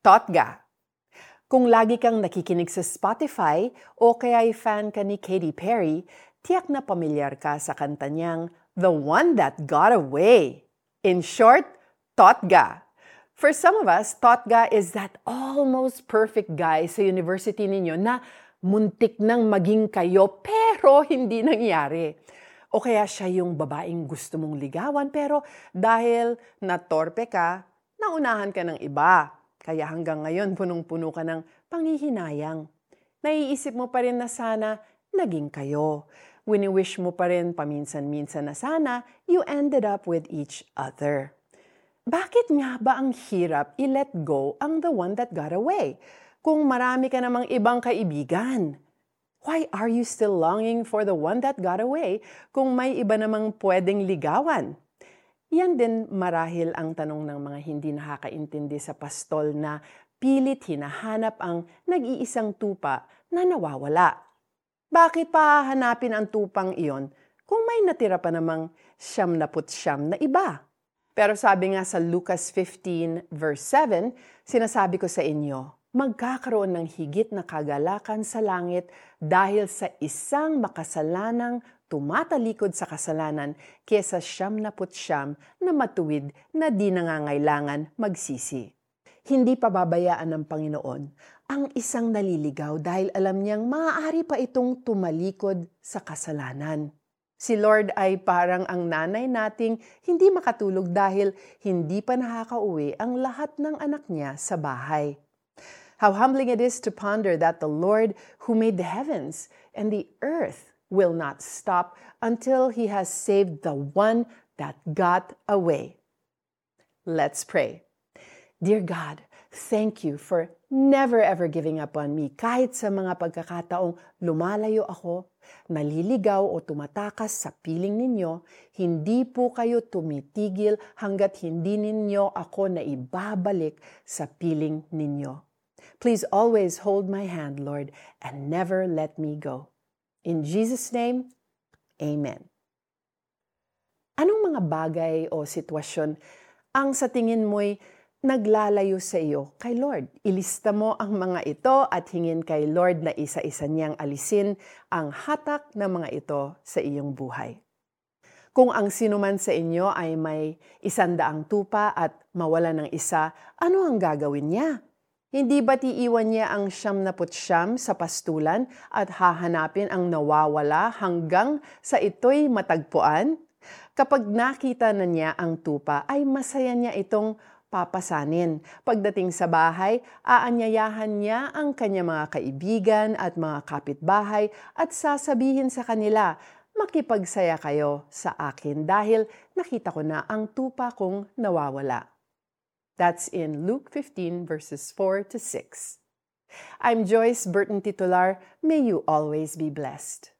Totga. Kung lagi kang nakikinig sa Spotify o kaya'y fan ka ni Katy Perry, tiyak na pamilyar ka sa kanta niyang The One That Got Away. In short, Totga. For some of us, Totga is that almost perfect guy sa university ninyo na muntik nang maging kayo pero hindi nangyari. O kaya siya yung babaeng gusto mong ligawan pero dahil natorpe ka, naunahan ka ng iba. Kaya hanggang ngayon punong-puno ka ng panghihinayang. Naiisip mo pa rin na sana naging kayo. Wini-wish mo pa rin paminsan-minsan na sana you ended up with each other. Bakit nga ba ang hirap i-let go ang the one that got away? kung marami ka namang ibang kaibigan? Why are you still longing for the one that got away kung may iba namang pwedeng ligawan? Yan din marahil ang tanong ng mga hindi nakakaintindi sa pastol na pilit hinahanap ang nag-iisang tupa na nawawala. Bakit pa hanapin ang tupang iyon kung may natira pa namang siyam na siyam na iba? Pero sabi nga sa Lucas 15 verse 7, sinasabi ko sa inyo, magkakaroon ng higit na kagalakan sa langit dahil sa isang makasalanang tumatalikod sa kasalanan kesa siyam na putsyam na matuwid na di nangangailangan magsisi. Hindi pababayaan ng Panginoon ang isang naliligaw dahil alam niyang maaari pa itong tumalikod sa kasalanan. Si Lord ay parang ang nanay nating hindi makatulog dahil hindi pa nakakauwi ang lahat ng anak niya sa bahay. How humbling it is to ponder that the Lord who made the heavens and the earth will not stop until he has saved the one that got away. Let's pray. Dear God, thank you for never ever giving up on me kahit sa mga pagkakataong lumalayo ako, naliligaw o tumatakas sa piling ninyo, hindi po kayo tumitigil hanggat hindi ninyo ako na ibabalik sa piling ninyo. Please always hold my hand, Lord, and never let me go. In Jesus' name, Amen. Anong mga bagay o sitwasyon ang sa tingin mo'y naglalayo sa iyo kay Lord? Ilista mo ang mga ito at hingin kay Lord na isa-isa niyang alisin ang hatak ng mga ito sa iyong buhay. Kung ang sinuman sa inyo ay may isandaang tupa at mawala ng isa, ano ang gagawin niya? Hindi ba't iiwan niya ang siyam na putsyam sa pastulan at hahanapin ang nawawala hanggang sa ito'y matagpuan? Kapag nakita na niya ang tupa, ay masaya niya itong papasanin. Pagdating sa bahay, aanyayahan niya ang kanyang mga kaibigan at mga kapitbahay at sasabihin sa kanila, makipagsaya kayo sa akin dahil nakita ko na ang tupa kong nawawala. That's in Luke 15, verses 4 to 6. I'm Joyce Burton Titular. May you always be blessed.